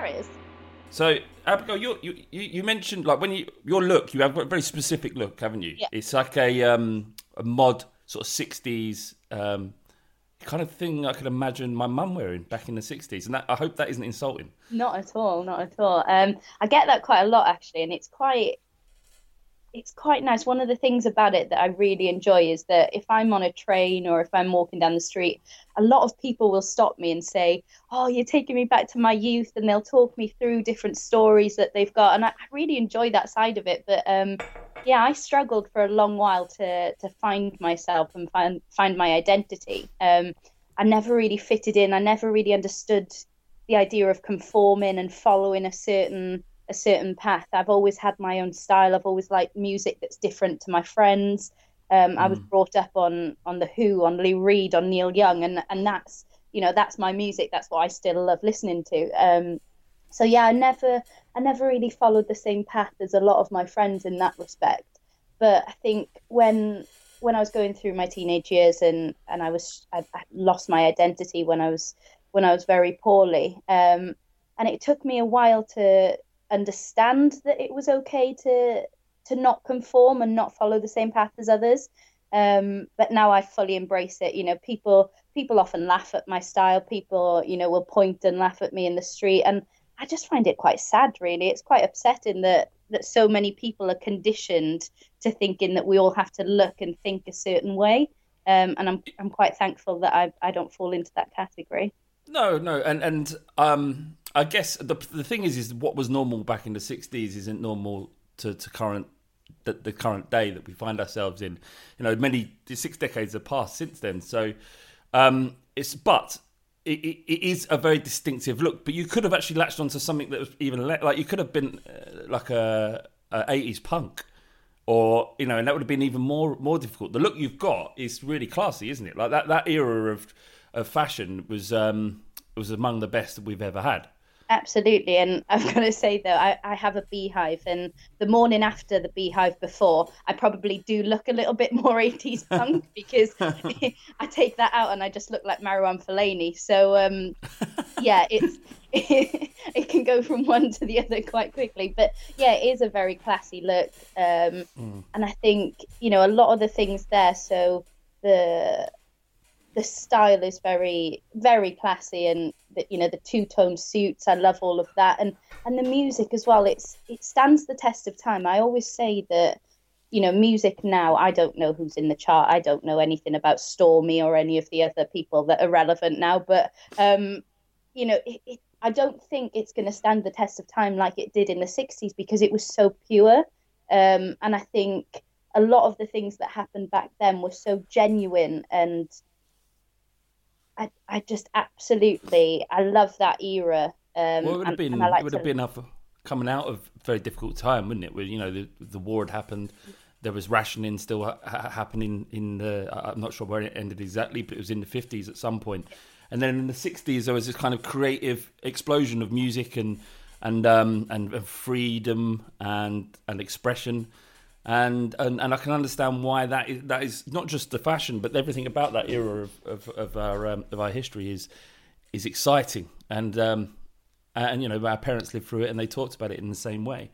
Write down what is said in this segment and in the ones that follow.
Worries. So, Abigail, you, you you you mentioned like when you your look, you have a very specific look, haven't you? Yeah. It's like a um a mod sort of sixties um kind of thing I could imagine my mum wearing back in the sixties, and that I hope that isn't insulting. Not at all, not at all. Um, I get that quite a lot actually, and it's quite it's quite nice. One of the things about it that I really enjoy is that if I'm on a train or if I'm walking down the street, a lot of people will stop me and say, "Oh, you're taking me back to my youth," and they'll talk me through different stories that they've got, and I I really enjoy that side of it. But um, yeah, I struggled for a long while to to find myself and find find my identity. Um, I never really fitted in. I never really understood the idea of conforming and following a certain a certain path. I've always had my own style. I've always liked music that's different to my friends. Um, I was brought up on on the Who, on Lou Reed, on Neil Young, and and that's you know that's my music. That's what I still love listening to. Um, so yeah, I never I never really followed the same path as a lot of my friends in that respect. But I think when when I was going through my teenage years and and I was I, I lost my identity when I was when I was very poorly. Um, and it took me a while to understand that it was okay to to not conform and not follow the same path as others. Um, but now I fully embrace it. You know, people people often laugh at my style. People, you know, will point and laugh at me in the street, and I just find it quite sad. Really, it's quite upsetting that that so many people are conditioned to thinking that we all have to look and think a certain way. Um, and I'm I'm quite thankful that I I don't fall into that category. No, no, and and um, I guess the the thing is, is what was normal back in the '60s isn't normal to, to current the, the current day that we find ourselves in. You know, many six decades have passed since then. So um, it's but it, it, it is a very distinctive look. But you could have actually latched onto something that was even le- like you could have been uh, like a, a '80s punk. Or you know, and that would have been even more more difficult. The look you've got is really classy, isn't it? Like that that era of of fashion was um was among the best that we've ever had. Absolutely, and I've got to say though, I, I have a beehive, and the morning after the beehive before, I probably do look a little bit more 80s punk because I take that out and I just look like Marouane Fellaini. So um, yeah, it's it, can go from one to the other quite quickly. But yeah, it is a very classy look, um, and I think you know a lot of the things there. So the the style is very very classy and the, you know the two tone suits i love all of that. And and the music as well it's it stands the test of time. I always say that you know music now i don't know who's in the chart. I don't know anything about Stormzy or any of the other people that are relevant now but um you know it, it, i don't think it's going to stand the test of time like it did in the 60s because it was so pure. Um and i think a lot of the things that happened back then were so genuine and I, I just absolutely I love that era. Um, Well, it would have been like it would to- have been up coming out of a very difficult time, wouldn't it? Where you know the the war had happened, there was rationing still ha- ha- happening in the. I'm not sure where it ended exactly, but it was in the 50s at some point. and then in the 60s there was this kind of creative explosion of music and and um and freedom and and expression. And, and and I can understand why that is that is not just the fashion, but everything about that era of of, of our um, of our history is is exciting. And um, and you know our parents lived through it and they talked about it in the same way.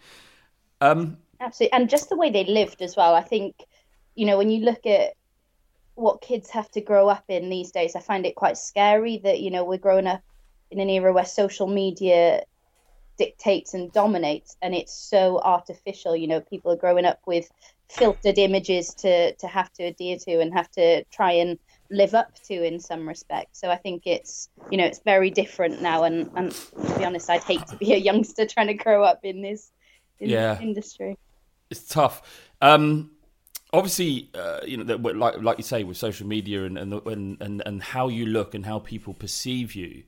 Um, Absolutely. And just the way they lived as well. I think, you know, when you look at what kids have to grow up in these days, I find it quite scary that, you know, we're growing up in an era where social media dictates and dominates and it's so artificial. You know, people are growing up with filtered images to, to have to adhere to and have to try and live up to in some respect. So I think it's you know, it's very different now and, and to be honest, I'd hate to be a youngster trying to grow up in this in Yeah. this industry. it's tough. Um, obviously, uh, you know, that, like like you say, with social media and and and and how you look and how people perceive you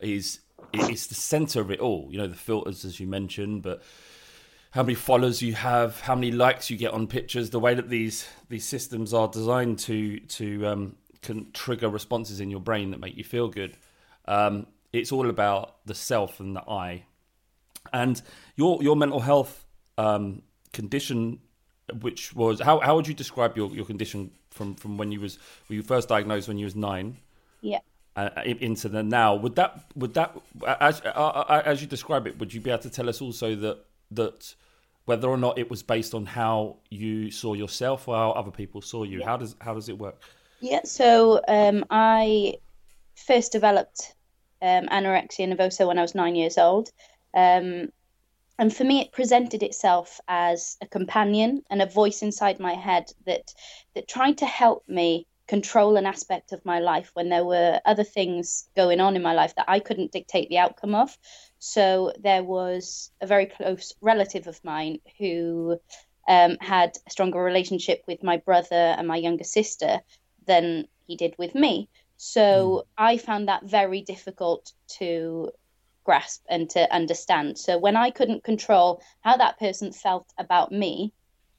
is it's the center of it all. You know, the filters, as you mentioned, but how many followers you have, how many likes you get on pictures, the way that these these systems are designed to to um, can trigger responses in your brain that make you feel good. Um, it's all about the self and the I and your your mental health um, condition, which was how how would you describe your, your condition from, from when you was were you first diagnosed when you was nine Yeah. Uh, into the now? Would that would that as uh, as you describe it, would you be able to tell us also that that whether or not it was based on how you saw yourself or how other people saw you? How does how does it work? Yeah, so um, I first developed um, anorexia nervosa when I was nine years old. Um, and for me, it presented itself as a companion and a voice inside my head that that tried to help me control an aspect of my life when there were other things going on in my life that I couldn't dictate the outcome of. So there was a very close relative of mine who um, had a stronger relationship with my brother and my younger sister than he did with me. So I found that very difficult to grasp and to understand. So when I couldn't control how that person felt about me,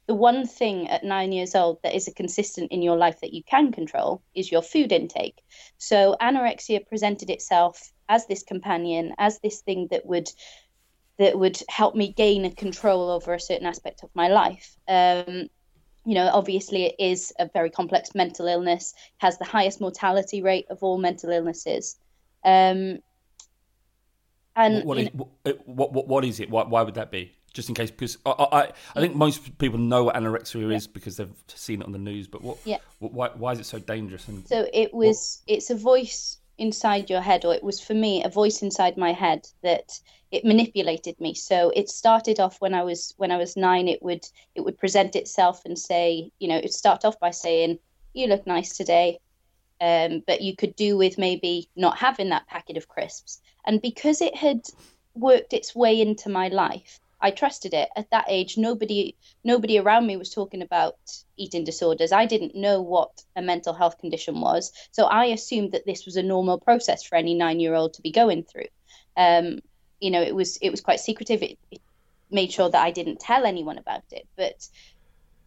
the one thing at nine years old that is a consistent in your life that you can control is your food intake. So anorexia presented itself as this companion, as this thing that would that would help me gain a control over a certain aspect of my life. Um, you know, obviously, it is a very complex mental illness, has the highest mortality rate of all mental illnesses. Um, and what, you is, what, what, what, what is it? Why, why would that be? Just in case, because I, I, I think most people know what anorexia is because they've seen it on the news. But what, Yeah. what why, why is it so dangerous? And So it was it's a voice inside your head, or it was for me a voice inside my head that it manipulated me. So it started off when I was when I was nine. It would it would present itself and say, you know, it'd start off by saying, "You look nice today," um, but you could do with maybe not having that packet of crisps. And because it had worked its way into my life, I trusted it. At that age, nobody nobody around me was talking about eating disorders. I didn't know what a mental health condition was, so I assumed that this was a normal process for any nine year old to be going through. Um, you know, it was it was quite secretive. It, it made sure that I didn't tell anyone about it, but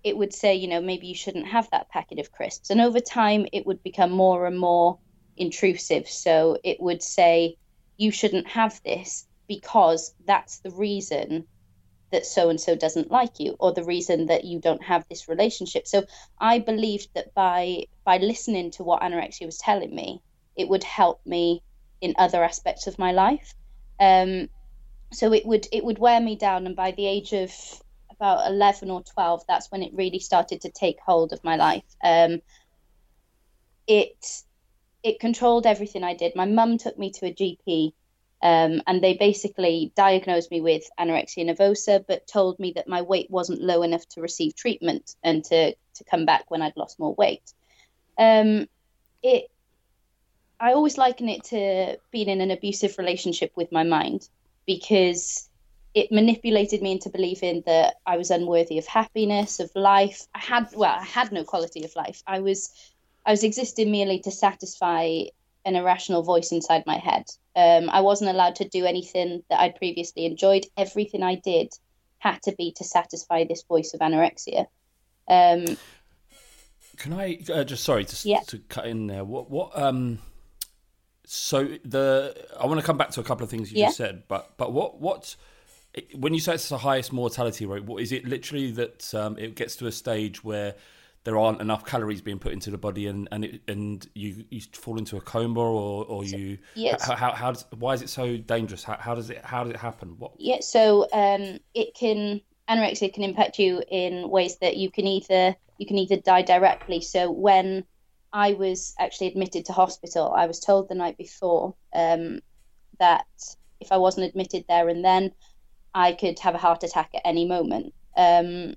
it would say, you know, maybe you shouldn't have that packet of crisps. And over time, it would become more and more intrusive. So it would say, you shouldn't have this because that's the reason that so and so doesn't like you or the reason that you don't have this relationship. So i believed that by by listening to what anorexia was telling me it would help me in other aspects of my life. Um so it would it would wear me down. And by the age of about 11 or 12 that's when it really started to take hold of my life. Um it it controlled everything i did. My mum took me to a gp um, and they basically diagnosed me with anorexia nervosa, but told me that my weight wasn't low enough to receive treatment and to, to come back when I'd lost more weight. Um, it, I always liken it to being in an abusive relationship with my mind because it manipulated me into believing that I was unworthy of happiness, of life. I had, well, I had no quality of life. I was, I was existing merely to satisfy an irrational voice inside my head. Um, I wasn't allowed to do anything that I'd previously enjoyed. Everything I did had to be to satisfy this voice of anorexia. Um, Can I uh, just sorry to, Yeah. to cut in there? What what um so the I want to come back to a couple of things you Yeah. just said, but but what what when you say it's the highest mortality rate, what is it literally that um, it gets to a stage where there aren't enough calories being put into the body, and and it, and you you fall into a coma, or or you yes. how, how, how does, why is it so dangerous? How, how does it how does it happen? What Yeah, so um, it can anorexia can impact you in ways that you can either you can either die directly. So when I was actually admitted to hospital, I was told the night before um, that if I wasn't admitted there and then, I could have a heart attack at any moment. Um,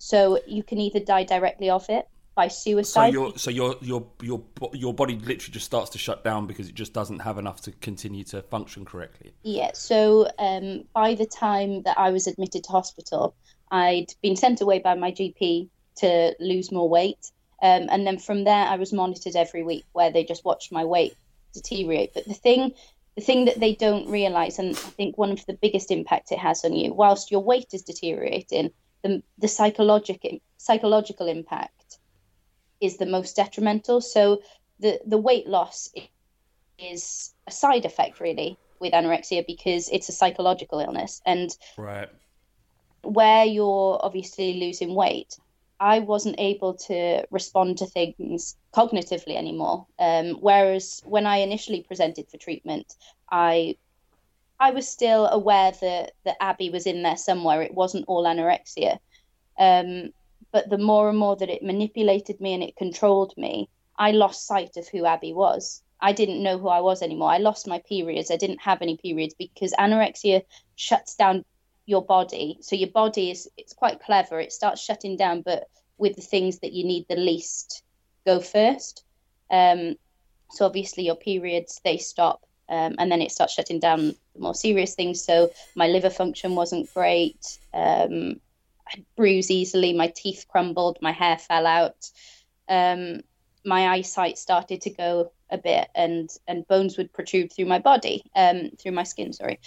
so you can either die directly of it by suicide. so your so your your your your body literally just starts to shut down because it just doesn't have enough to continue to function correctly. Yeah, so um, by the time that I was admitted to hospital, I'd been sent away by my GP to lose more weight. Um, and then from there, I was monitored every week where they just watched my weight deteriorate. But the thing, the thing that they don't realize, and I think one of the biggest impact it has on you, whilst your weight is deteriorating, the, the psychological psychological impact is the most detrimental. So the, the weight loss is a side effect really with anorexia because it's a psychological illness and Right. where you're obviously losing weight i wasn't able to respond to things cognitively anymore um, whereas when i initially presented for treatment i i was still aware that that abby was in there somewhere it wasn't all anorexia um, but the more and more that it manipulated me and it controlled me i lost sight of who abby was I didn't know who I was anymore. I lost my periods. I didn't have any periods because anorexia shuts down your body. So your body is it's quite clever. It starts shutting down, but with the things that you need the least go first. Um, so obviously your periods they stop, um, and then it starts shutting down the more serious things. So my liver function wasn't great. Um, I bruise easily. My teeth crumbled. My hair fell out. Um, my eyesight started to go a bit and and bones would protrude through my body um through my skin sorry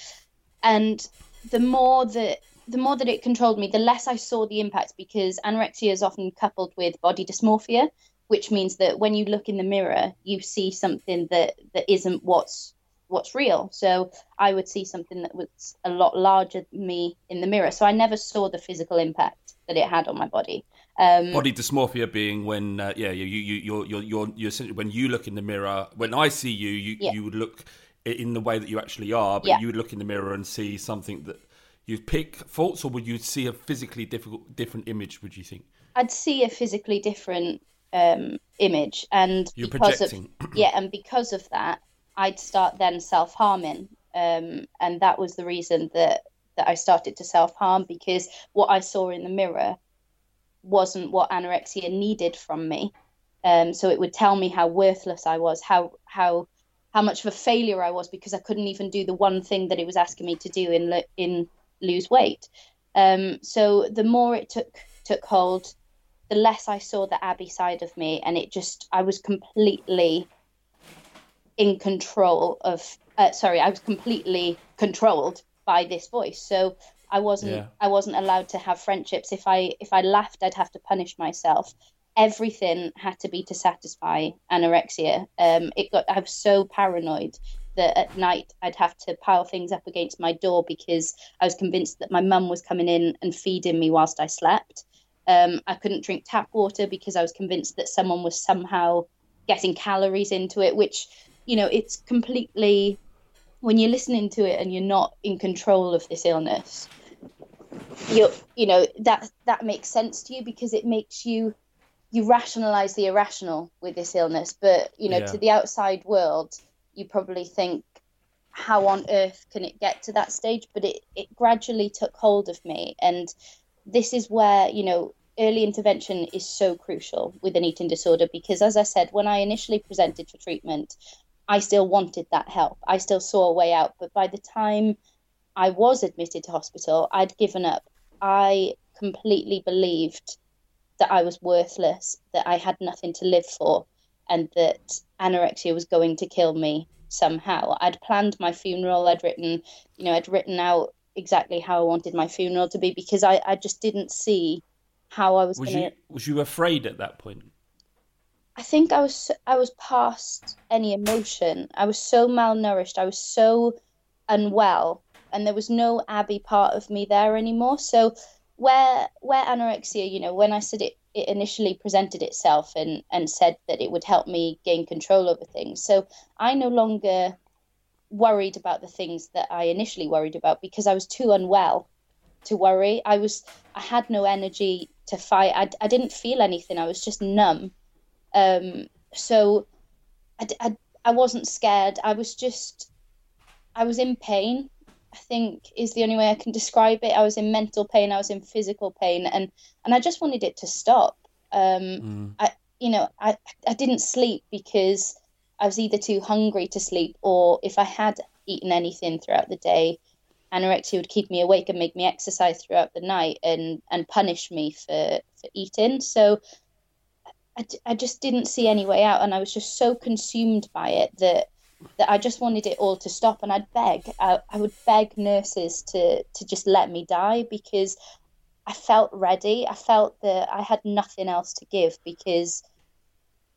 and the more that the more that it controlled me the less i saw the impact because anorexia is often coupled with body dysmorphia which means that when you look in the mirror you see something that that isn't what's what's real so i would see something that was a lot larger than me in the mirror so i never saw the physical impact that it had on my body um, Body dysmorphia being when, uh, yeah, you, you, you're, you're, you're, you're essentially, when you look in the mirror, when I see you, you, Yeah. you would look in the way that you actually are, but Yeah. you would look in the mirror and see something that you'd pick faults, or would you see a physically difficult, different image? Would you think? I'd see a physically different um, image, and You're because projecting. of yeah, and because of that, I'd start then self harming, um, and that was the reason that that I started to self harm because what I saw in the mirror wasn't what anorexia needed from me. Um, so it would tell me how worthless I was, how how how much of a failure I was because I couldn't even do the one thing that it was asking me to do in in lose weight. Um, so the more it took took hold, the less I saw the Abby side of me, and it just I was completely in control of. Uh, sorry, I was completely controlled by this voice. So I wasn't Yeah. I wasn't allowed to have friendships. If I if I laughed, I'd have to punish myself. Everything had to be to satisfy anorexia. Um, it got I was so paranoid that at night I'd have to pile things up against my door because I was convinced that my mum was coming in and feeding me whilst I slept. Um, I couldn't drink tap water because I was convinced that someone was somehow getting calories into it, which, you know, it's completely, when you're listening to it and you're not in control of this illness, you you know, that, that makes sense to you because it makes you, you rationalize the irrational with this illness. But, you know, Yeah. to the outside world, you probably think, how on earth can it get to that stage? But it, it gradually took hold of me. And this is where, you know, early intervention is so crucial with an eating disorder because, as I said, when I initially presented for treatment, I still wanted that help. I still saw a way out. But by the time I was admitted to hospital, I'd given up. I completely believed that I was worthless, that I had nothing to live for, and that anorexia was going to kill me somehow. I'd planned my funeral. I'd written, you know, I'd written out exactly how I wanted my funeral to be because I, I just didn't see how I was, Was going to. was you afraid at that point? I think I was I was past any emotion. I was so malnourished. I was so unwell, and there was no Abby part of me there anymore. So where where anorexia, you know, when I said it it initially presented itself and and said that it would help me gain control over things. So I no longer worried about the things that I initially worried about because I was too unwell to worry. I was I had no energy to fight. I, I didn't feel anything. I was just numb. Um, so I, I, I wasn't scared. I was just I was in pain. I think is the only way I can describe it. I was in mental pain. I was in physical pain, and and I just wanted it to stop. Um, Mm. I you know I I didn't sleep because I was either too hungry to sleep or if I had eaten anything throughout the day, anorexia would keep me awake and make me exercise throughout the night and and punish me for for eating. So I, I just didn't see any way out, and I was just so consumed by it that that I just wanted it all to stop. And I'd beg, I, I would beg nurses to to just let me die because I felt ready. I felt that I had nothing else to give because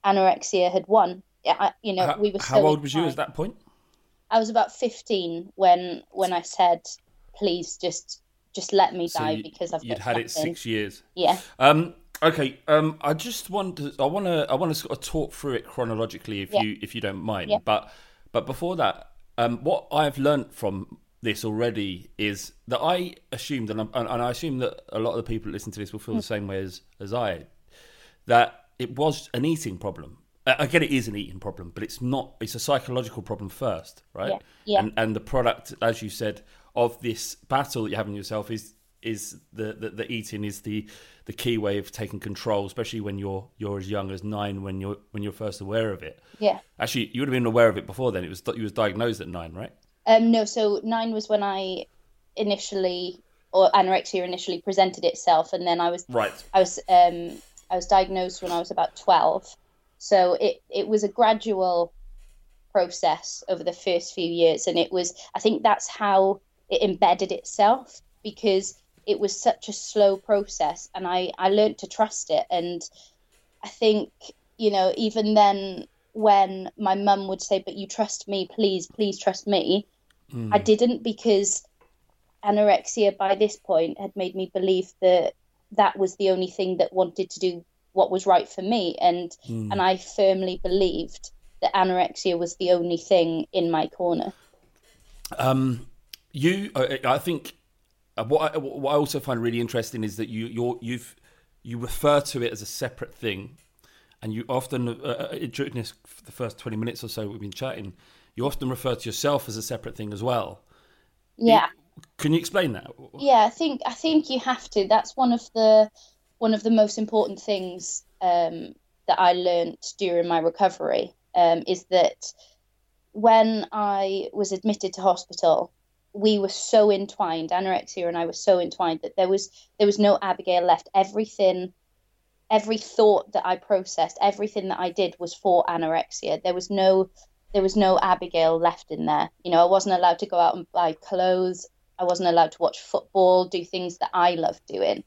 anorexia had won. Yeah, I, you know, How, we were. how so old was you at that point? I was about fifteen when when I said, "Please, just just let me So die you- because I've You'd had it six years. Yeah, Um, okay. Um, I just want to. I want to. I want to sort of talk through it chronologically, if Yeah. you if you don't mind. Yeah. But but before that, um, what I've learnt from this already is that I assumed, and, I'm, and and I assume that a lot of the people that listen to this will feel Hmm. the same way as as I, that it was an eating problem. I I get it is an eating problem, but it's not. It's a psychological problem first, right? Yeah, yeah. And and the product, as you said, of this battle that you have in yourself is is the, the, the eating is the the key way of taking control, especially when you're you're as young as nine when you're when you're first aware of it. yeah. Actually, you would have been aware of it before then. It was you was diagnosed at nine, right? Um, no, so nine was when I initially, or anorexia initially presented itself, and then I was Right. I was um, I was diagnosed when I was about twelve. So it it was a gradual process over the first few years, and it was I think that's how it embedded itself because it was such a slow process, and I I learned to trust it, and I think you know even then when my mum would say, "But you trust me, please, please trust me," I didn't because anorexia by this point had made me believe that that was the only thing that wanted to do what was right for me. And and I firmly believed that anorexia was the only thing in my corner. Um, you, I think, uh, what I, what I also find really interesting is that you you're, you've you refer to it as a separate thing, and you often uh, uh, during this the first twenty minutes or so we've been chatting, you often refer to yourself as a separate thing as well. Yeah. Can you explain that? Yeah, I think I think you have to. That's one of the one of the most important things um, that I learned during my recovery um, is that when I was admitted to hospital, we were so entwined. Anorexia and I were so entwined that there was there was no Abigail left. Everything, every thought that I processed, everything that I did was for anorexia. There was no there was no Abigail left in there. You know, I wasn't allowed to go out and buy clothes. I wasn't allowed to watch football, do things that I loved doing.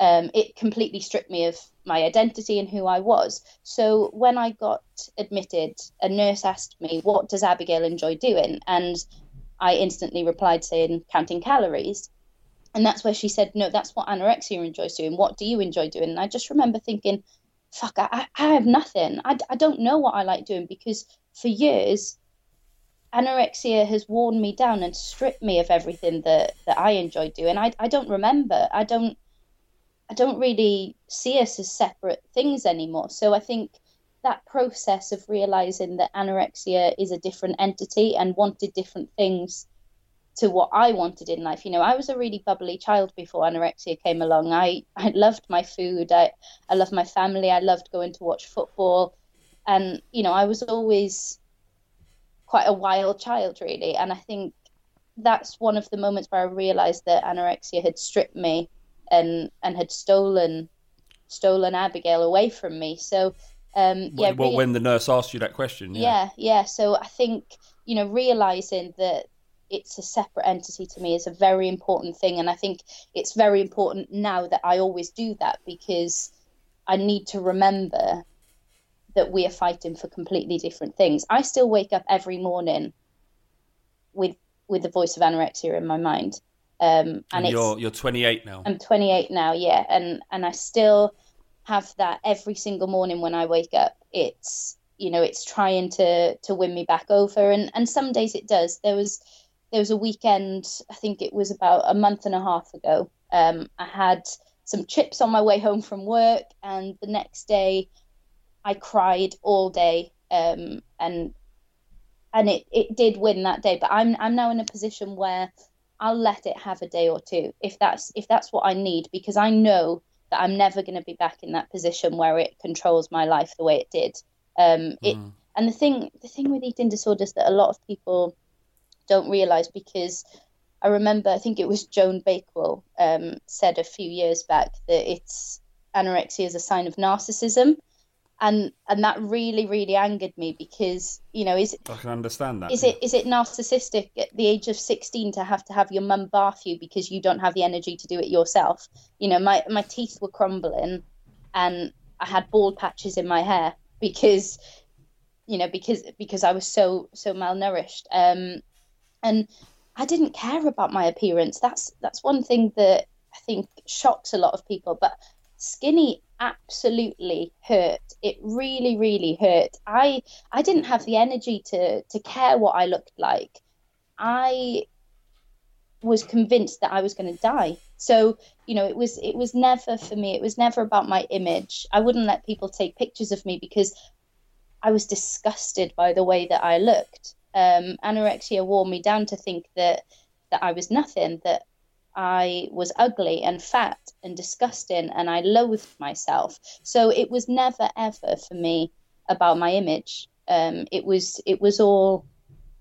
Um, it completely stripped me of my identity and who I was. So when I got admitted, a nurse asked me, What does Abigail enjoy doing? And I instantly replied, saying, Counting calories. And that's where she said, No, that's what anorexia enjoys doing. What do you enjoy doing? And I just remember thinking, Fuck, I, I have nothing. I, I don't know what I like doing because for years, anorexia has worn me down and stripped me of everything that, that I enjoy doing. I, I don't remember. I don't I don't really see us as separate things anymore. So I think that process of realizing that anorexia is a different entity and wanted different things to what I wanted in life. You know, I was a really bubbly child before anorexia came along. I, I loved my food. I, I loved my family. I loved going to watch football. And, you know, I was always quite a wild child, really. And I think that's one of the moments where I realized that anorexia had stripped me and and had stolen stolen Abigail away from me. So um yeah, well, when the nurse asked you that question, yeah. yeah, yeah. So I think you know realizing that it's a separate entity to me is a very important thing, and I think it's very important now that I always do that because I need to remember that we are fighting for completely different things. I still wake up every morning with with the voice of anorexia in my mind, um, and, And you're you're 28 now. I'm 28 now, yeah, and and I still have that every single morning when I wake up. It's you know it's trying to to win me back over, and and some days it does. There was there was a weekend, I think it was about a month and a half ago. Um, I had some chips on my way home from work, and the next day I cried all day. Um, and and it, it did win that day. But I'm I'm now in a position where I'll let it have a day or two if that's if that's what I need because I know that I'm never going to be back in that position where it controls my life the way it did. Um, it Mm. and the thing the thing with eating disorders that a lot of people don't realize because I remember I think it was Joan Bakewell um, said a few years back that it's anorexia is a sign of narcissism, and and that really really angered me because you know is I can understand that. is it is it narcissistic at the age of 16 to have to have your mum bath you because you don't have the energy to do it yourself? You know my my teeth were crumbling and i had bald patches in my hair because you know because because i was so so malnourished. Um and i didn't care about my appearance. That's that's one thing that i think shocks a lot of people but skinny absolutely hurt it really really hurt i I didn't have the energy to to care what I looked like. I was convinced that I was going to die. So, you know, it was it was never for me. It was never about my image. I wouldn't let people take pictures of me because I was disgusted by the way that I looked. Um, anorexia wore me down to think that that I was nothing, that I was ugly and fat and disgusting, and I loathed myself. So it was never ever for me about my image. Um, it was it was all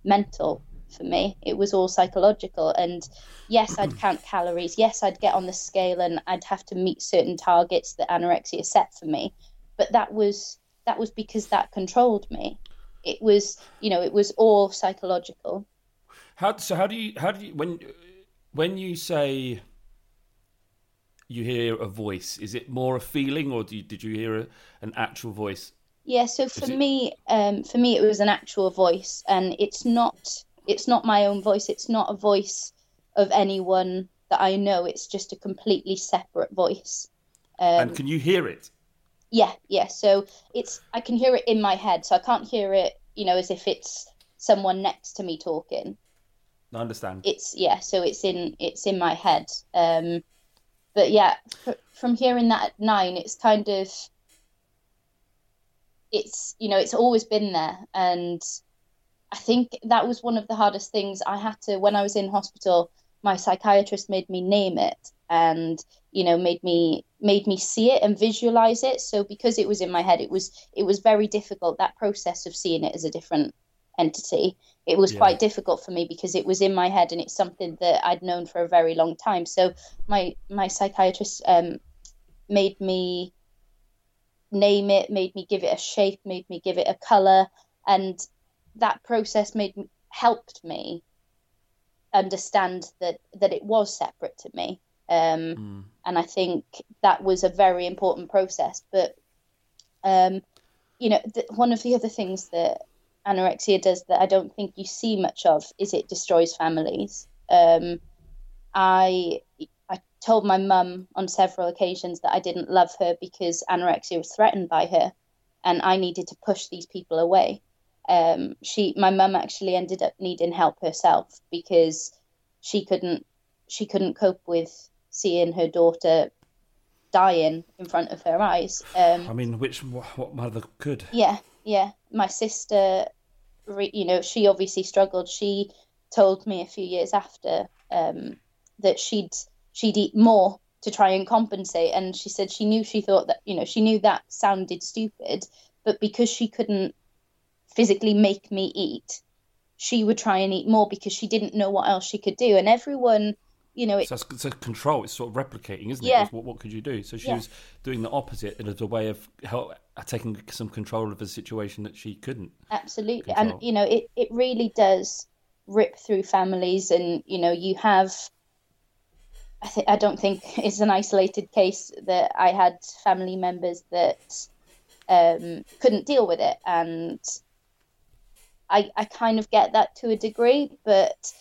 mental for me. It was all psychological. And yes, I'd count calories. Yes, I'd get on the scale and I'd have to meet certain targets that anorexia set for me. But that was that was because that controlled me. It was you know it was all psychological. How so? How do you? How do you? When when you say you hear a voice, is it more a feeling, or do you, did you hear a, an actual voice? Yeah, so for it- me, um, for me, it was an actual voice, and it's not, it's not my own voice. It's not a voice of anyone that I know. It's just a completely separate voice. Um, and can you hear it? yeah, yeah. So it's, I can hear it in my head, so I can't hear it, you know, as if it's someone next to me talking. I understand. It's yeah, so it's in, it's in my head. Um, but yeah, fr- from hearing that at nine, it's kind of, it's you know it's always been there and i think that was one of the hardest things i had to when i was in hospital my psychiatrist made me name it and you know made me made me see it and visualize it so because it was in my head it was it was very difficult that process of seeing it as a different entity it was Yeah. quite difficult for me because it was in my head and it's something that i'd known for a very long time so my my psychiatrist um made me name it, made me give it a shape, made me give it a color, and that process made me, helped me understand that that it was separate to me. Um, Mm. and I think that was a very important process. But um, you know, th- one of the other things that anorexia does that I don't think you see much of is it destroys families. Um, I I told my mum on several occasions that I didn't love her because anorexia was threatened by her, and I needed to push these people away. Um, she, my mum, actually ended up needing help herself because she couldn't she couldn't cope with seeing her daughter dying in front of her eyes. Um, I mean, which what mother could? yeah, yeah. My sister, you know, she obviously struggled. She told me a few years after um, that she'd she'd eat more to try and compensate, and she said she knew she thought that you know she knew that sounded stupid, but because she couldn't physically make me eat, she would try and eat more because she didn't know what else she could do, and everyone. You know, it, So it's, it's a control. It's sort of replicating, isn't it? Yeah. It's What, what could you do? So she Yeah. was doing the opposite as a way of help, taking some control of a situation that she couldn't. absolutely control. and you know it, it really does rip through families and you know you have I, th- I don't think it's an isolated case that i had family members that um, couldn't deal with it and I, I kind of get that to a degree but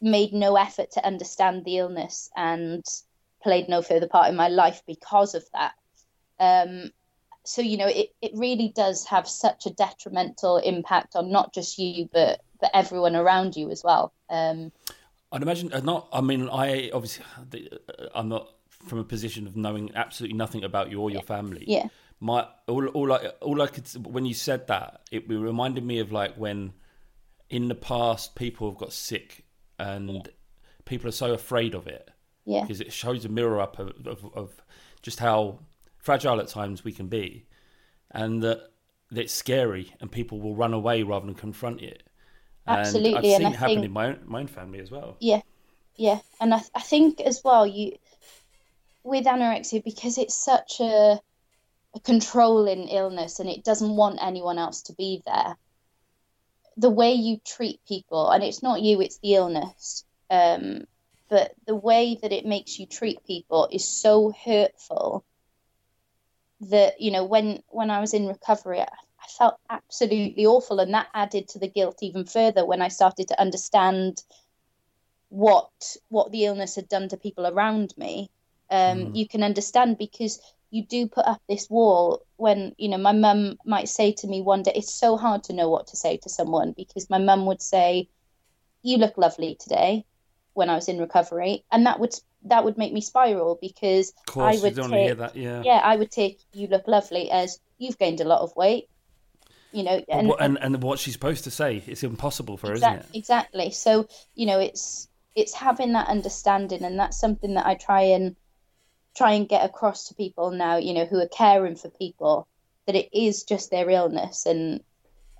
made no effort to understand the illness and played no further part in my life because of that Um, so you know, it, it really does have such a detrimental impact on not just you, but but everyone around you as well. Um, I'd imagine uh, not. I mean, I obviously uh, I'm not from a position of knowing absolutely nothing about you or your family. Yeah. My all all I all I could when you said that it reminded me of like when in the past people have got sick and people are so afraid of it yeah, because it shows a mirror up of, of, of just how fragile at times we can be, and that, that it's scary and people will run away rather than confront it. And Absolutely, I've and seen I it happen think- in my own, my own family as well. yeah, yeah. And I I think as well you with anorexia because it's such a a controlling illness and it doesn't want anyone else to be there. The way you treat people, and it's not you, it's the illness. Um, but the way that it makes you treat people is so hurtful that you know when when I was in recovery, I, I felt absolutely awful, and that added to the guilt even further when I started to understand what what the illness had done to people around me. Um, You can understand because you do put up this wall when you know my mum might say to me one day it's so hard to know what to say to someone because my mum would say you look lovely today when I was in recovery and that would that would make me spiral because Of course, I would don't take hear that. Yeah. yeah I would take you look lovely as you've gained a lot of weight you know and what- and, and what she's supposed to say, it's impossible for her, Exact- isn't it? Exactly. So you know, it's it's having that understanding, and that's something that I try and try and get across to people now. You know, who are caring for people that it is just their illness, and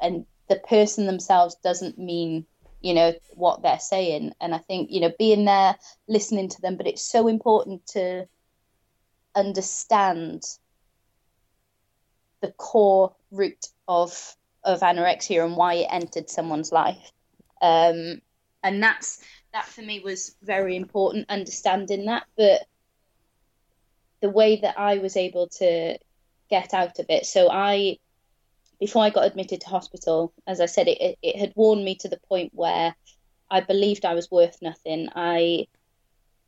and the person themselves doesn't mean you know what they're saying. And I think you know being there, listening to them, but it's so important to understand the core root of of anorexia and why it entered someone's life um, and that's that for me was very important understanding that but the way that i was able to get out of it. So i before i got admitted to hospital as i said it, it, had worn me to the point where i believed i was worth nothing. I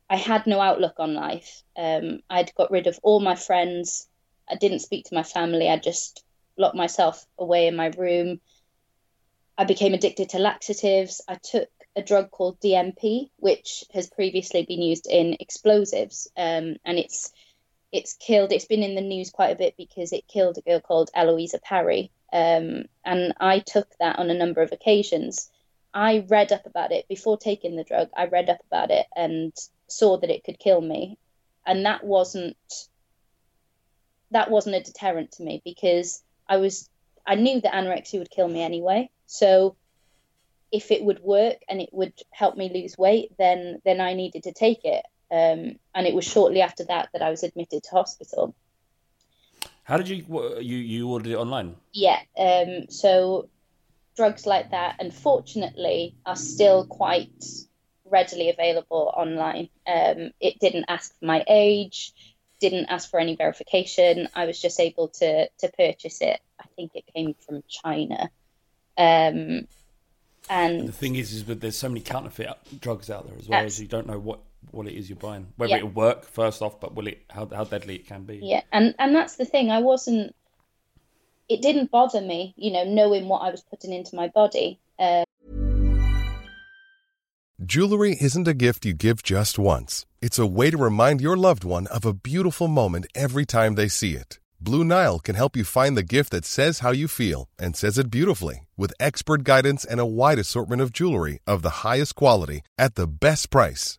i had no outlook on life. Um, i'd got rid of all my friends. I didn't speak to my family. I just locked myself away in my room. I became addicted to laxatives. I took a drug called DNP, which has previously been used in explosives, um, and it's it's killed. It's been in the news quite a bit because it killed a girl called Eloise Parry, um, and I took that on a number of occasions. I read up about it before taking the drug. I read up about it and saw that it could kill me, and that wasn't that wasn't a deterrent to me because I was I knew that anorexia would kill me anyway. So if it would work and it would help me lose weight, then then I needed to take it. Um, and it was shortly after that that I was admitted to hospital. How did you what, you you ordered it online? Yeah. Um, so drugs like that, unfortunately, are still quite readily available online. Um, it didn't ask for my age, didn't ask for any verification. I was just able to to purchase it. I think it came from China. Um, And the thing is, is that there's so many counterfeit drugs out there as well, as you don't know what what it is you're buying, whether Yeah. it'll work first off, but will it how how deadly it can be. yeah, and and that's the thing. I wasn't. It didn't bother me, you know, knowing what I was putting into my body. Um, Jewelry isn't a gift you give just once. It's a way to remind your loved one of a beautiful moment every time they see it. Blue Nile can help you find the gift that says how you feel and says it beautifully with expert guidance and a wide assortment of jewelry of the highest quality at the best price.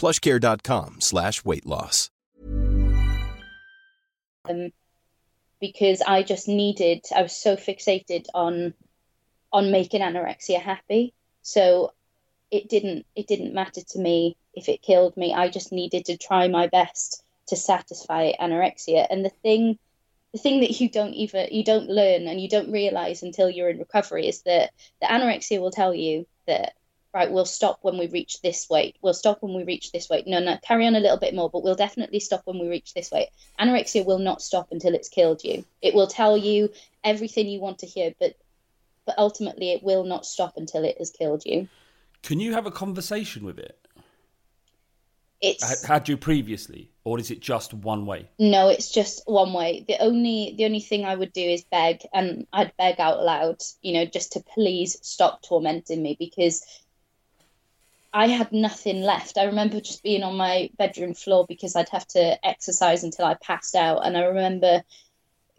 plushcare.com slash weight loss. um, because I just needed. I was so fixated on on making anorexia happy, so it didn't it didn't matter to me if it killed me. I just needed to try my best to satisfy anorexia. And the thing the thing that you don't even you don't learn and you don't realize until you're in recovery is that the anorexia will tell you that right we'll stop when we reach this weight we'll stop when we reach this weight no no carry on a little bit more but we'll definitely stop when we reach this weight anorexia will not stop until it's killed you it will tell you everything you want to hear but but ultimately it will not stop until it has killed you Can you have a conversation with it? it's Had, you previously, or is it just one way? No, it's just one way. The only the only thing I would do is beg, and I'd beg out loud, you know, just to please stop tormenting me because I had nothing left. I remember just being on my bedroom floor because I'd have to exercise until I passed out, and I remember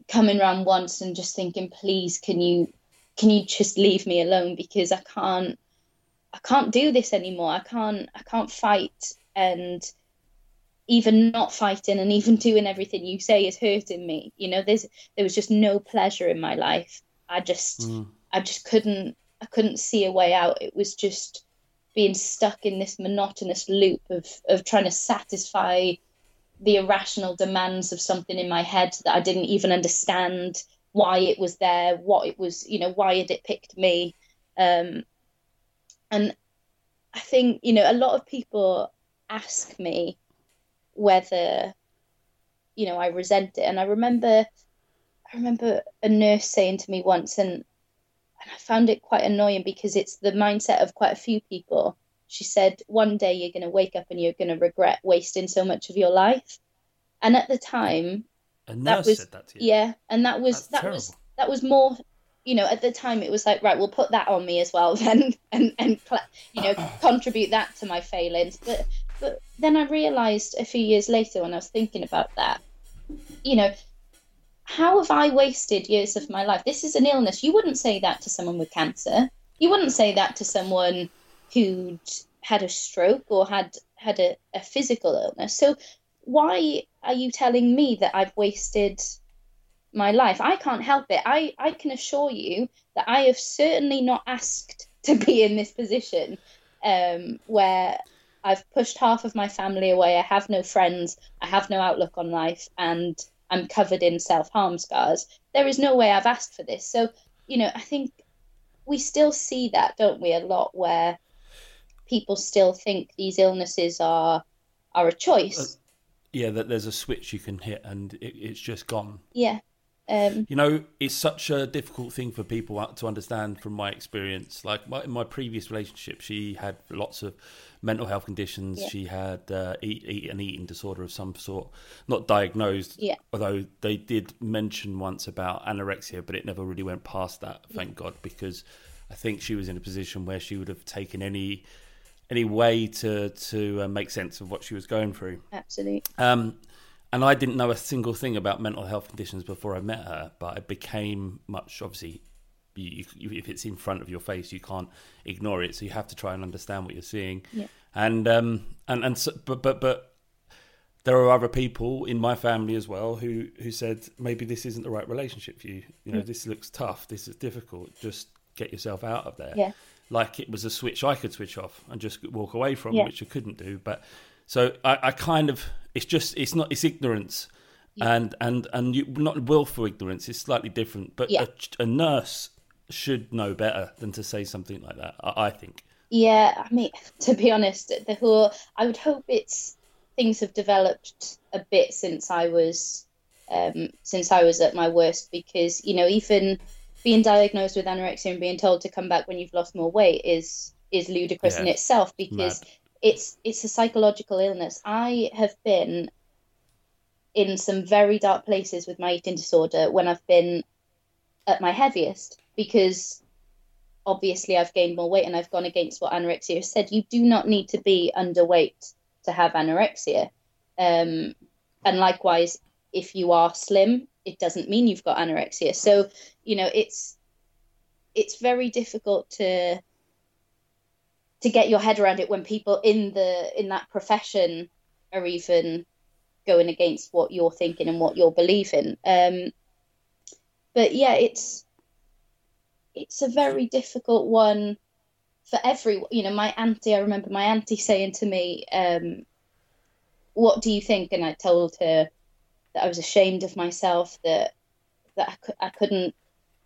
coming round once and just thinking, please, can you can you just leave me alone because I can't I can't do this anymore. I can't I can't fight and even not fighting and even doing everything you say is hurting me. You know, there's there was just no pleasure in my life. I just mm. I just couldn't I couldn't see a way out. It was just being stuck in this monotonous loop of of trying to satisfy the irrational demands of something in my head that I didn't even understand why it was there, what it was, you know, why had it picked me. Um, and I think, you know, a lot of people ask me whether, you know, I resent it. And I remember I remember a nurse saying to me once and and I found it quite annoying because it's the mindset of quite a few people. She said, one day you're going to wake up and you're going to regret wasting so much of your life. And at the time, A that was said that to you. yeah, and that was That's that was that was more. You know, at the time it was like, right, we'll put that on me as well, then, and and you know, contribute that to my failings. But but then I realised a few years later when I was thinking about that, you know, how have I wasted years of my life? This is an illness. You wouldn't say that to someone with cancer. You wouldn't say that to someone who'd had a stroke or had had a, a physical illness. So why are you telling me that I've wasted my life? I can't help it. I, I can assure you that I have certainly not asked to be in this position um, where I've pushed half of my family away. I have no friends. I have no outlook on life, and I'm covered in self harm scars. There is no way I've asked for this. So, you know, I think we still see that, don't we, a lot where people still think these illnesses are are a choice. Uh, yeah, that there's a switch you can hit and it, it's just gone. yeah. Um, You know, it's such a difficult thing for people to understand from my experience. Like my, in my previous relationship, she had lots of mental health conditions. Yeah. She had uh, eat, eat an eating disorder of some sort, not diagnosed. Yeah. Although they did mention once about anorexia, but it never really went past that. Thank God, because I think she was in a position where she would have taken any any way to to uh, make sense of what she was going through. absolutely. Um, and I didn't know a single thing about mental health conditions before I met her, but it became much obviously. You, you, if it's in front of your face, you can't ignore it. So you have to try and understand what you're seeing. Yeah. And um, and and so, but but but there are other people in my family as well who who said maybe this isn't the right relationship for you. You know, this looks tough. This is difficult. Just get yourself out of there. Yeah. Like it was a switch I could switch off and just walk away from, Yeah. which I couldn't do. But so I, I kind of it's just it's not it's ignorance. And and and you, not willful ignorance. It's slightly different, but Yeah. a, a nurse should know better than to say something like that. I, I think. Yeah, I mean, to be honest, the whole I would hope it's things have developed a bit since I was um, since I was at my worst because you know even being diagnosed with anorexia and being told to come back when you've lost more weight is is ludicrous in itself because mad. It's it's a psychological illness. I have been in some very dark places with my eating disorder when I've been at my heaviest because obviously I've gained more weight and I've gone against what anorexia said. You do not need to be underweight to have anorexia. Um, and likewise, if you are slim, it doesn't mean you've got anorexia. So, you know, it's it's very difficult to to get your head around it when people in the in that profession are even going against what you're thinking and what you're believing. Um, but yeah, it's it's a very difficult one for everyone. You know, my auntie. I remember my auntie saying to me, um, "What do you think?" And I told her that I was ashamed of myself. That that I, I couldn't.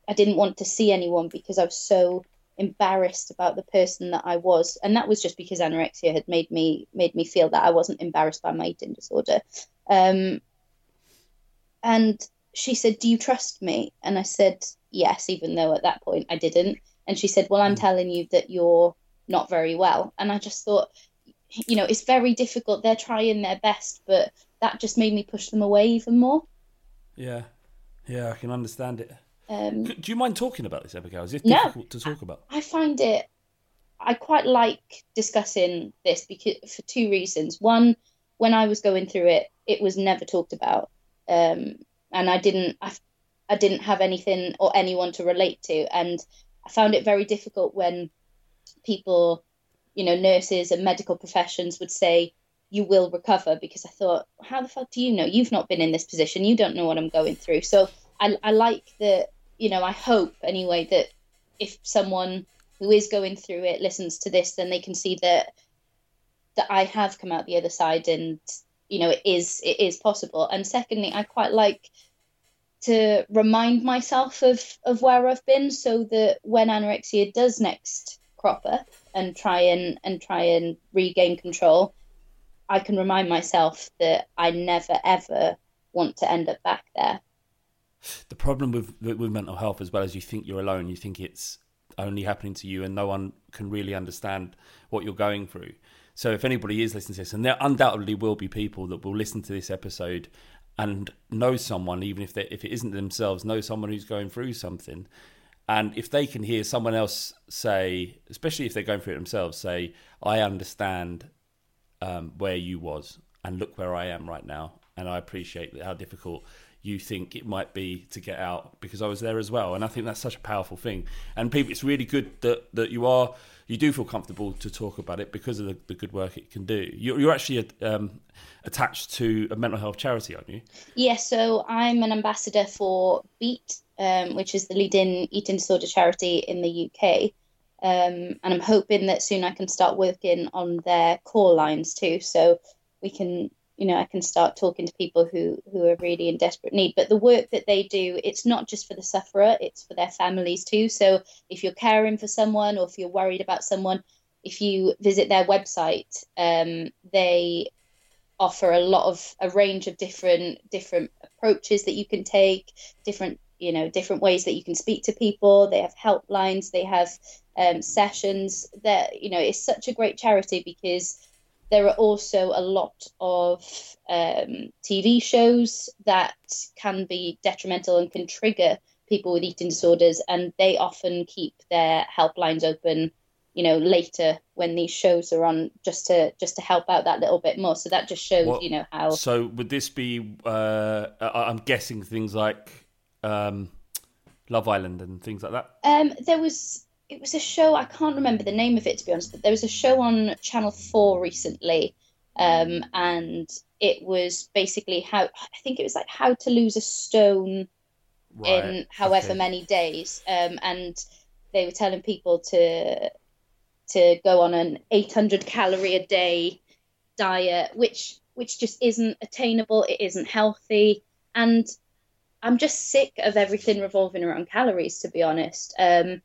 I didn't want to see anyone because I was so embarrassed about the person that I was, and that was just because anorexia had made me made me feel that I wasn't embarrassed by my eating disorder. Um, and she said, "Do you trust me?" And I said, "Yes," even though at that point I didn't. And she said, "Well, I'm telling you that you're not very well." And I just thought, you know, it's very difficult. They're trying their best, but that just made me push them away even more. Yeah, yeah, I can understand it. Um, Do you mind talking about this, Abigail? Is it No. difficult to talk about? I find it. I quite like discussing this because for two reasons. One, when I was going through it, it was never talked about, um, and I didn't. I, I didn't have anything or anyone to relate to, and I found it very difficult when people, you know, nurses and medical professions would say, "You will recover," because I thought, "How the fuck do you know? You've not been in this position. You don't know what I'm going through." So I, I like that. You know, I hope anyway that if someone who is going through it listens to this, then they can see that that I have come out the other side, and you know it is it is possible. And secondly, I quite like to remind myself of of where I've been, so that when anorexia does next crop up and try and and try and regain control, I can remind myself that I never ever want to end up back there. The problem with with mental health as well as you think you're alone you think it's only happening to you and no one can really understand what you're going through so if anybody is listening to this and there undoubtedly will be people that will listen to this episode and know someone even if they if it isn't themselves know someone who's going through something and if they can hear someone else say especially if they're going through it themselves say i understand um, where you was and look where I am right now. And I appreciate how difficult you think it might be to get out because I was there as well. And I think that's such a powerful thing. And people, it's really good that, that you are, you do feel comfortable to talk about it because of the, the good work it can do. You're, you're actually um, attached to a mental health charity, aren't you? Yeah, so I'm an ambassador for Beat, um, which is the leading eating disorder charity in the UK. Um, and I'm hoping that soon I can start working on their core lines too. So we can, you know, I can start talking to people who, who are really in desperate need. But the work that they do, it's not just for the sufferer, it's for their families too. So if you're caring for someone or if you're worried about someone, if you visit their website, um, they offer a lot of a range of different different approaches that you can take different you know different ways that you can speak to people they have helplines they have um, sessions that you know it's such a great charity because there are also a lot of um, tv shows that can be detrimental and can trigger people with eating disorders and they often keep their helplines open you know later when these shows are on just to just to help out that little bit more so that just shows What- you know how So would this be, uh, I'm guessing things like um, Love Island and things like that? Um, there was it was a show I can't remember the name of it to be honest, but there was a show on Channel Four recently, um, and it was basically how I think it was like how to lose a stone in however okay. many days, um, and they were telling people to to go on an 800 calorie a day diet, which which just isn't attainable. It isn't healthy, and I'm just sick of everything revolving around calories. To be honest, um,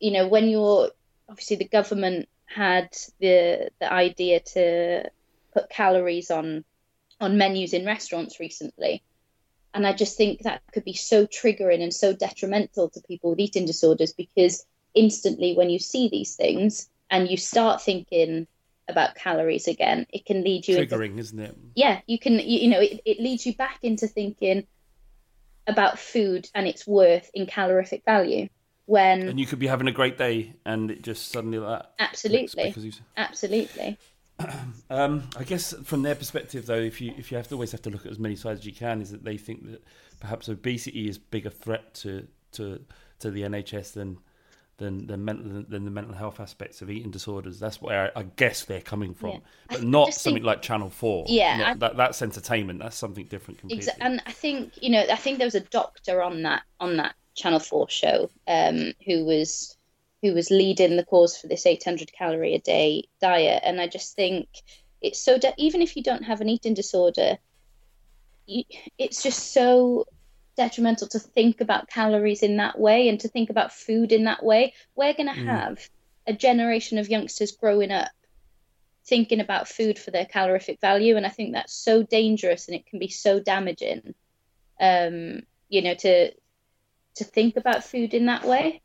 you know, when you're obviously the government had the the idea to put calories on on menus in restaurants recently. And I just think that could be so triggering and so detrimental to people with eating disorders because instantly when you see these things and you start thinking about calories again, it can lead you into Triggering, isn't it? yeah you can you, you know it, it leads you back into thinking about food and its worth in calorific value when And you could be having a great day, and it just suddenly like that. absolutely because you- absolutely Um, I guess from their perspective, though, if you if you have to always have to look at as many sides as you can, is that they think that perhaps obesity is bigger threat to to to the NHS than than the mental than the mental health aspects of eating disorders. That's where I, I guess they're coming from, Yeah. but not something think- like Channel Four. Yeah, Not- I- that that's entertainment. That's something different completely. Exa- and I think you know, I think there was a doctor on that on that Channel Four show um, who was who was leading the cause for this 800 calorie a day diet, and I just think it's so de- even if you don't have an eating disorder, you, it's just so detrimental to think about calories in that way and to think about food in that way. We're going to have a generation of youngsters growing up thinking about food for their calorific value and i think that's so dangerous and it can be so damaging um you know to to think about food in that way.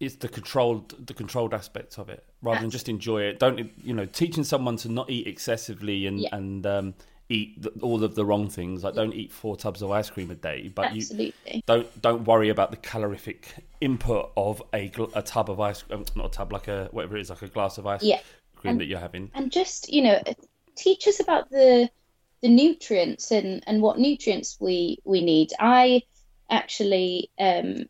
It's the controlled the controlled aspects of it rather than just enjoy it. Don't you know teaching someone to not eat excessively and Yeah. and um, eat the, all of the wrong things like don't eat four tubs of ice cream a day but you don't don't worry about the calorific input of a, a tub of ice um, not a tub like a whatever it is like a glass of ice Yeah. cream And- that you're having. and just you know teach us about the the nutrients and and what nutrients we we need. I actually um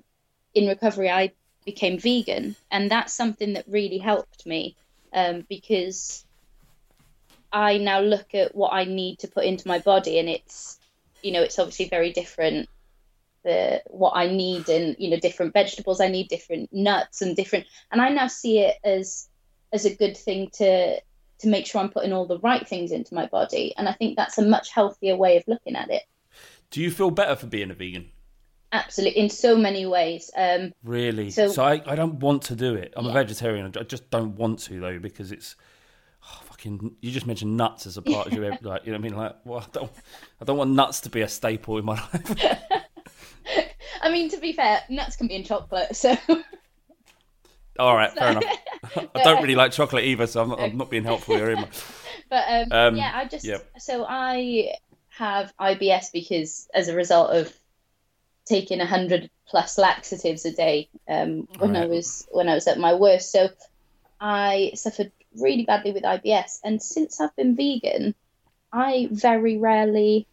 in recovery i became vegan and that's something that really helped me um because i now look at what i need to put into my body and it's you know it's obviously very different the what i need and you know different vegetables i need different nuts and different and i now see it as as a good thing to to make sure I'm putting all the right things into my body. And I think that's a much healthier way of looking at it. do you feel better for being a vegan Absolutely, in so many ways. Um, really so, So- I, I don't want to do it i'm a vegetarian i just don't want to though because it's oh, fucking you just mentioned nuts as a part of your like you know what i mean like well i don't i don't want nuts to be a staple in my life I mean, to be fair, nuts can be in chocolate, so All right, fair enough. I don't really like chocolate either, so I'm not, I'm not being helpful here. I? but um, Um, yeah, I just yeah. so I have IBS because as a result of taking a hundred plus laxatives a day um, when I was when I was at my worst. So I suffered really badly with IBS, and since I've been vegan, I very rarely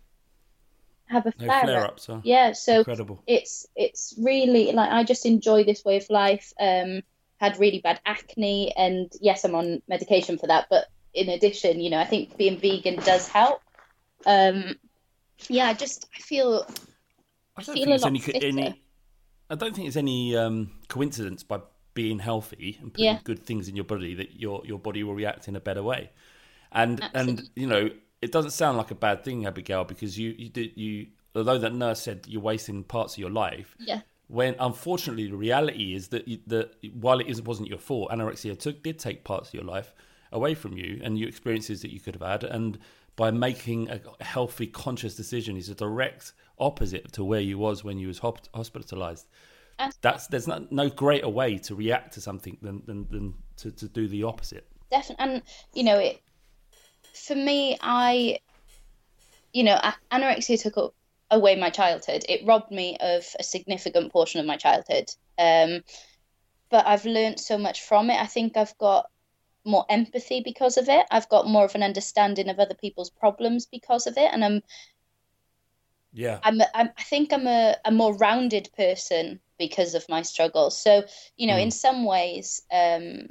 have a No flare, flare up. huh? Yeah, so Incredible. it's it's really like I just enjoy this way of life. Um, had really bad acne, and yes, I'm on medication for that. But in addition, you know, I think being vegan does help. Um, yeah, I just I feel I don't think lot any, any. I don't think it's any um, coincidence by being healthy and putting Yeah. good things in your body that your your body will react in a better way. And and you know, it doesn't sound like a bad thing, Abigail, because you you did you. Although that nurse said you're wasting parts of your life, yeah, when unfortunately the reality is that you, that while it is, wasn't your fault, anorexia took did take parts of your life away from you and your experiences that you could have had, and by making a healthy, conscious decision is a direct opposite to where you was when you was hop- hospitalized. Absolutely. That's there's no, no greater way to react to something than than, than to, to do the opposite. definitely. And you know, it for me, I you know, anorexia took away my childhood. It robbed me of a significant portion of my childhood. Um, but I've learned so much from it. I think I've got more empathy because of it. I've got more of an understanding of other people's problems because of it, and I'm Yeah, I'm, I'm I think I'm a, a more rounded person because of my struggles. So, you know, in some ways, um,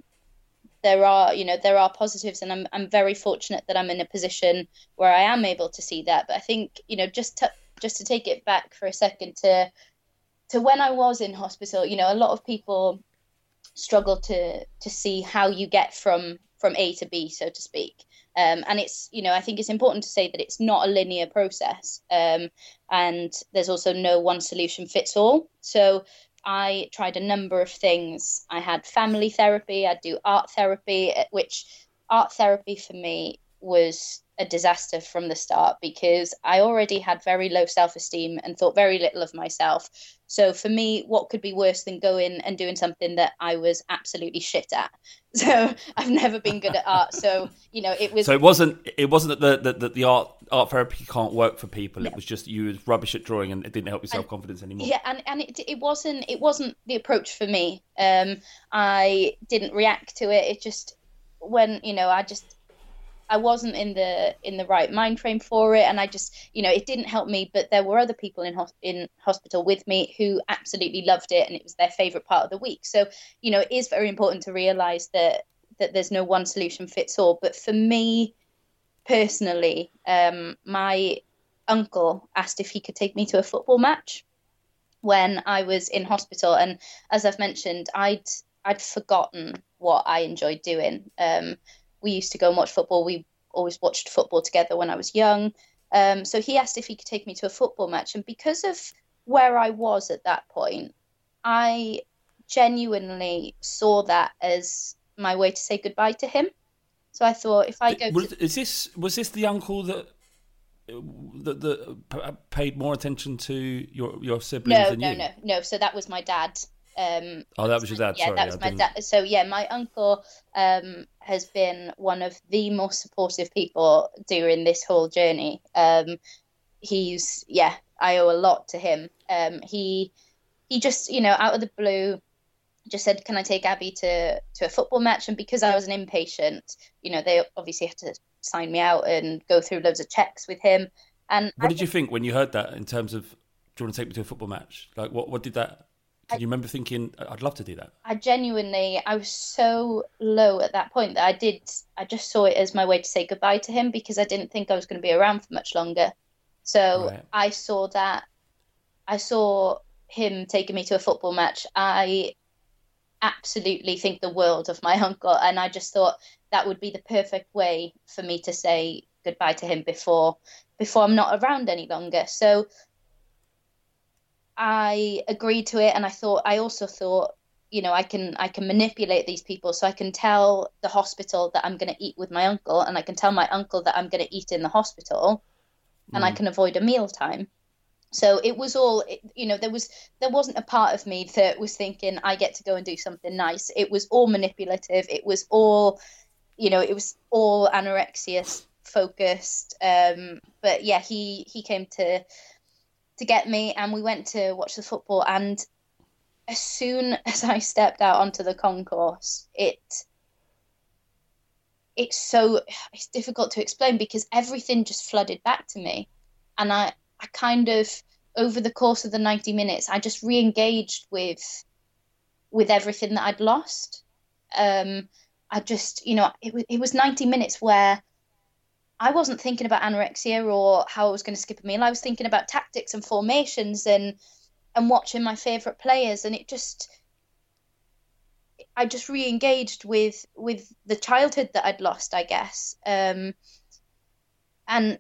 there are, you know, there are positives and I'm, I'm very fortunate that I'm in a position where I am able to see that. But I think, you know, just to, just to take it back for a second to, to when I was in hospital, you know, a lot of people struggle to, to see how you get from, from A to B, so to speak. Um, and it's, you know, I think it's important to say that it's not a linear process. Um, and there's also no one solution fits all. So I tried a number of things. I had family therapy, I'd do art therapy, eh, which art therapy for me was a disaster from the start because I already had very low self esteem and thought very little of myself. So for me, what could be worse than going and doing something that I was absolutely shit at? So I've never been good at art. So you know, it was. So it wasn't. It wasn't that the the, the art art therapy can't work for people. It was just you was rubbish at drawing and it didn't help your self confidence anymore. Yeah, and, and it, it wasn't it wasn't the approach for me. Um, I didn't react to it. It just when you know I just I wasn't in the in the right mind frame for it, and I just you know it didn't help me. But there were other people in hos- in hospital with me who absolutely loved it, and it was their favorite part of the week. So you know it is very important to realize that that there's no one solution fits all. But for me personally, um, my uncle asked if he could take me to a football match when I was in hospital, and as I've mentioned, I'd I'd forgotten what I enjoyed doing. Um, we used to go and watch football. We always watched football together when I was young. Um, so he asked if he could take me to a football match, and because of where I was at that point, I genuinely saw that as my way to say goodbye to him. So I thought if I go, Was, to, is this was this the uncle that that, that paid more attention to your your siblings no, than no, you? no, no. So that was my dad. Um, Oh, that was your dad. yeah, Sorry, that was I my didn't- dad. So yeah, my uncle um, has been one of the most supportive people during this whole journey. Um, he's yeah, I owe a lot to him. Um, he he just you know out of the blue just said, "Can I take Abby to to a football match?" And because I was an inpatient, you know, they obviously had to sign me out and go through loads of checks with him. And What I did you think when you heard that? In terms of, do you want to take me to a football match? Like, what what did that? Did you remember thinking, I'd love to do that? I genuinely, I was so low at that point that I did, I just saw it as my way to say goodbye to him because I didn't think I was going to be around for much longer. So Right. I saw that, I saw him taking me to a football match. I absolutely think the world of my uncle, and I just thought that would be the perfect way for me to say goodbye to him before before I'm not around any longer. So I agreed to it, and I thought I also thought, you know, I can I can manipulate these people, so I can tell the hospital that I'm going to eat with my uncle, and I can tell my uncle that I'm going to eat in the hospital, and I can avoid a meal time. So it was all, you know, there was there wasn't a part of me that was thinking I get to go and do something nice. It was all manipulative. It was all, you know, it was all anorexia focused. Um, but yeah, he he came to to get me, and we went to watch the football. And as soon as I stepped out onto the concourse, it it's so it's difficult to explain because everything just flooded back to me, and I I kind of over the course of the ninety minutes, I just re-engaged with with everything that I'd lost. Um, I just you know it was it was ninety minutes where I wasn't thinking about anorexia or how I was going to skip a meal. I was thinking about tactics and formations and and watching my favorite players, and it just I just re-engaged with with the childhood that I'd lost, I guess. Um, and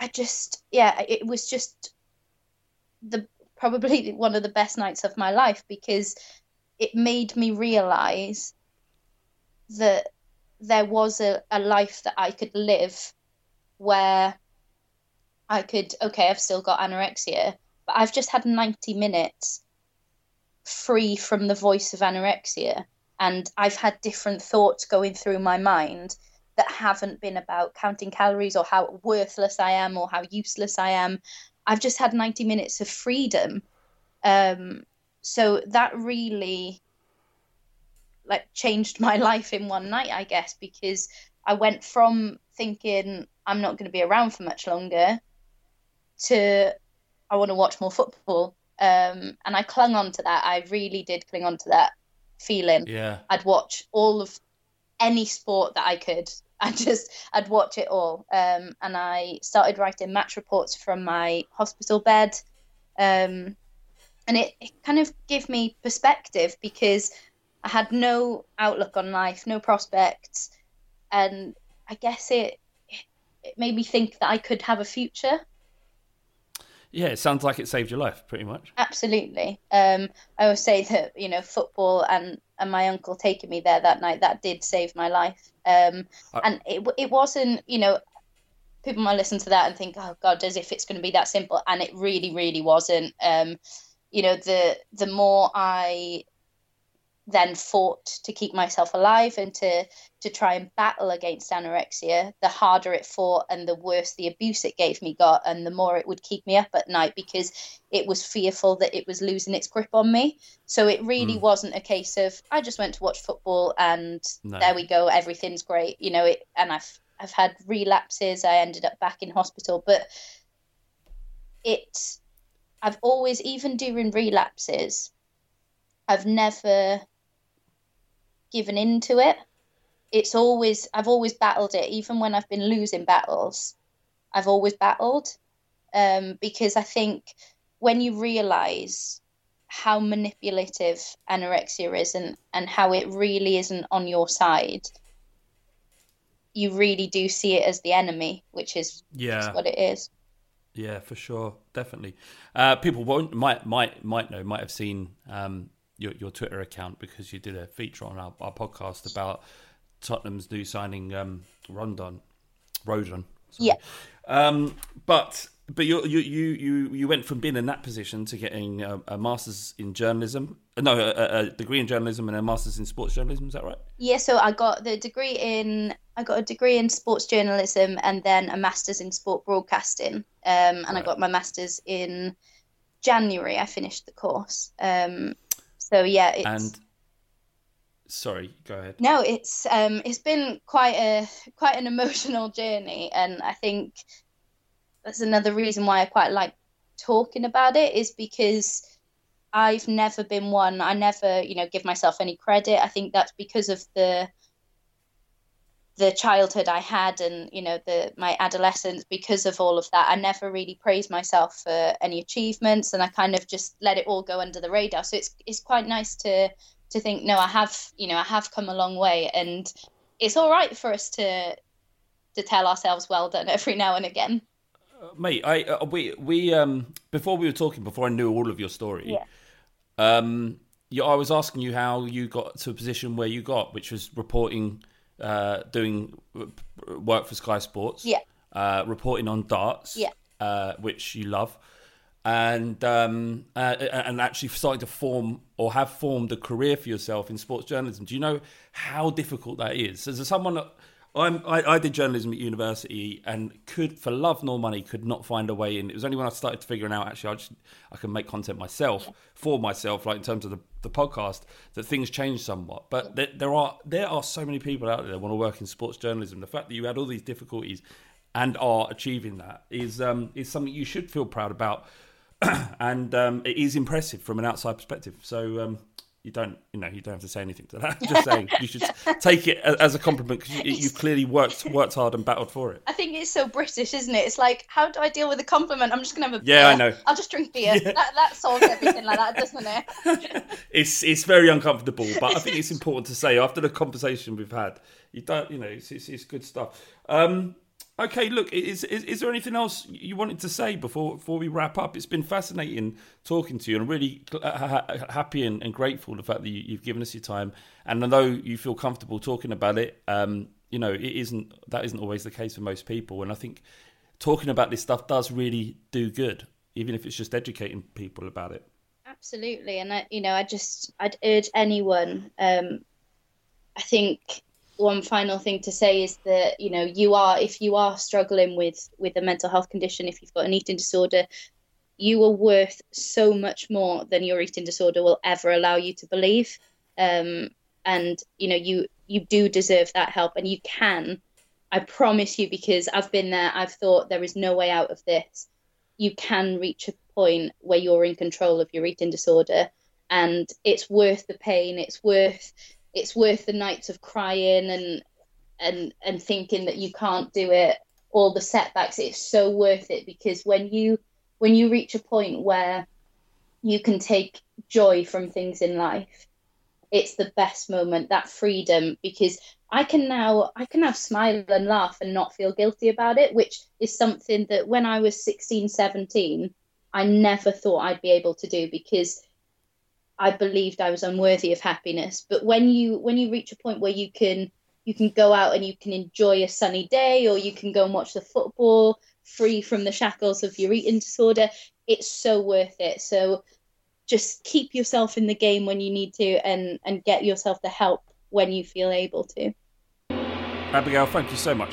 I just yeah, it was just the probably one of the best nights of my life because it made me realize that there was a, a life that I could live where I could, okay, I've still got anorexia, but I've just had 90 minutes free from the voice of anorexia. And I've had different thoughts going through my mind that haven't been about counting calories or how worthless I am or how useless I am. I've just had 90 minutes of freedom. Um, so that really like changed my life in one night, I guess, because I went from thinking I'm not going to be around for much longer to I want to watch more football. Um, and I clung on to that. I really did cling on to that feeling. Yeah. I'd watch all of any sport that I could. I just I'd watch it all. Um, and I started writing match reports from my hospital bed. Um, and it, it kind of gave me perspective because I had no outlook on life, no prospects, and I guess it it made me think that I could have a future. Yeah, it sounds like it saved your life, pretty much. Absolutely. Um, I always say that you know football and and my uncle taking me there that night that did save my life. Um, I- and it it wasn't you know people might listen to that and think oh god as if it's going to be that simple and it really really wasn't. Um, you know the the more I then fought to keep myself alive and to to try and battle against anorexia, the harder it fought and the worse the abuse it gave me got, and the more it would keep me up at night because it was fearful that it was losing its grip on me. So it really mm. wasn't a case of I just went to watch football and No. there we go, everything's great, you know. It and I've I've had relapses. I ended up back in hospital, but it I've always even during relapses, I've never given into it. It's always I've always battled it, even when I've been losing battles. I've always battled um, because I think when you realize how manipulative anorexia is and, and how it really isn't on your side, you really do see it as the enemy, which is Yeah. what it is. Yeah, for sure, definitely. Uh, people won't might might might know might have seen um, your your Twitter account because you did a feature on our, our podcast about Tottenham's new signing um, Rondon, Rodon. sorry. Yeah. Um, but but you you you you went from being in that position to getting a, a master's in journalism. No, a, a degree in journalism and a master's in sports journalism. Is that right? Yeah, so I got the degree in I got a degree in sports journalism and then a master's in sport broadcasting. Um, and I got my master's in January. I finished the course. Um, so yeah, it's And sorry, go ahead. no, it's um, it's been quite a quite an emotional journey, and I think that's another reason why I quite like talking about it is because I've never been one. I never, you know, give myself any credit. I think that's because of the the childhood I had and you know the my adolescence because of all of that. I never really praised myself for any achievements and I kind of just let it all go under the radar. So it's it's quite nice to to think no I have you know I have come a long way and it's all right for us to to tell ourselves well done every now and again. Mate i uh, we we um before we were talking before i knew all of your story Yeah. um you, i was asking you how you got to a position where you got which was reporting uh doing work for sky sports Yeah. uh reporting on darts Yeah. uh which you love and um uh, and actually starting to form or have formed a career for yourself in sports journalism do you know how difficult that is as someone that I'm, I, I did journalism at university and could, for love nor money, could not find a way in. It was only when I started figuring out actually I, just, I can make content myself for myself, like in terms of the, the podcast, that things changed somewhat. But there, there are there are so many people out there that want to work in sports journalism. The fact that you had all these difficulties and are achieving that is um, is something you should feel proud about, and um, it is impressive from an outside perspective. So. Um, you don't, you know, you don't have to say anything to that. I'm Just saying, you should take it as a compliment because you, you've clearly worked worked hard and battled for it. I think it's so British isn't it it's like how do I deal with a compliment I'm just gonna have a Yeah, I know. I'll just drink beer that, that solves everything like that doesn't it It's it's very uncomfortable, but I think it's important to say after the conversation we've had, you don't, you know, it's it's, it's good stuff. Um, okay, look, is, is is there anything else you wanted to say before before we wrap up? It's been fascinating talking to you, and really ha- ha- happy and, and grateful the fact that you, you've given us your time. And although you feel comfortable talking about it. Um, you know, it isn't that isn't always the case for most people, and I think talking about this stuff does really do good, even if it's just educating people about it. Absolutely, and I, you know, I just I'd urge anyone. Um, I think one final thing to say is that you know you are if you are struggling with with a mental health condition, if you've got an eating disorder, you are worth so much more than your eating disorder will ever allow you to believe. Um, and you know you you do deserve that help, and you can. I promise you, because I've been there. I've thought there is no way out of this you can reach a point where you're in control of your eating disorder and it's worth the pain it's worth it's worth the nights of crying and and and thinking that you can't do it. All the setbacks it's so worth it because when you when you reach a point where you can take joy from things in life it's the best moment that freedom because I can now I can now smile and laugh and not feel guilty about it, which is something that when I was 16, 17, I never thought I'd be able to do because I believed I was unworthy of happiness. But when you when you reach a point where you can you can go out and you can enjoy a sunny day or you can go and watch the football free from the shackles of your eating disorder, it's so worth it. So just keep yourself in the game when you need to and and get yourself the help when you feel able to. Abigail, thank you so much.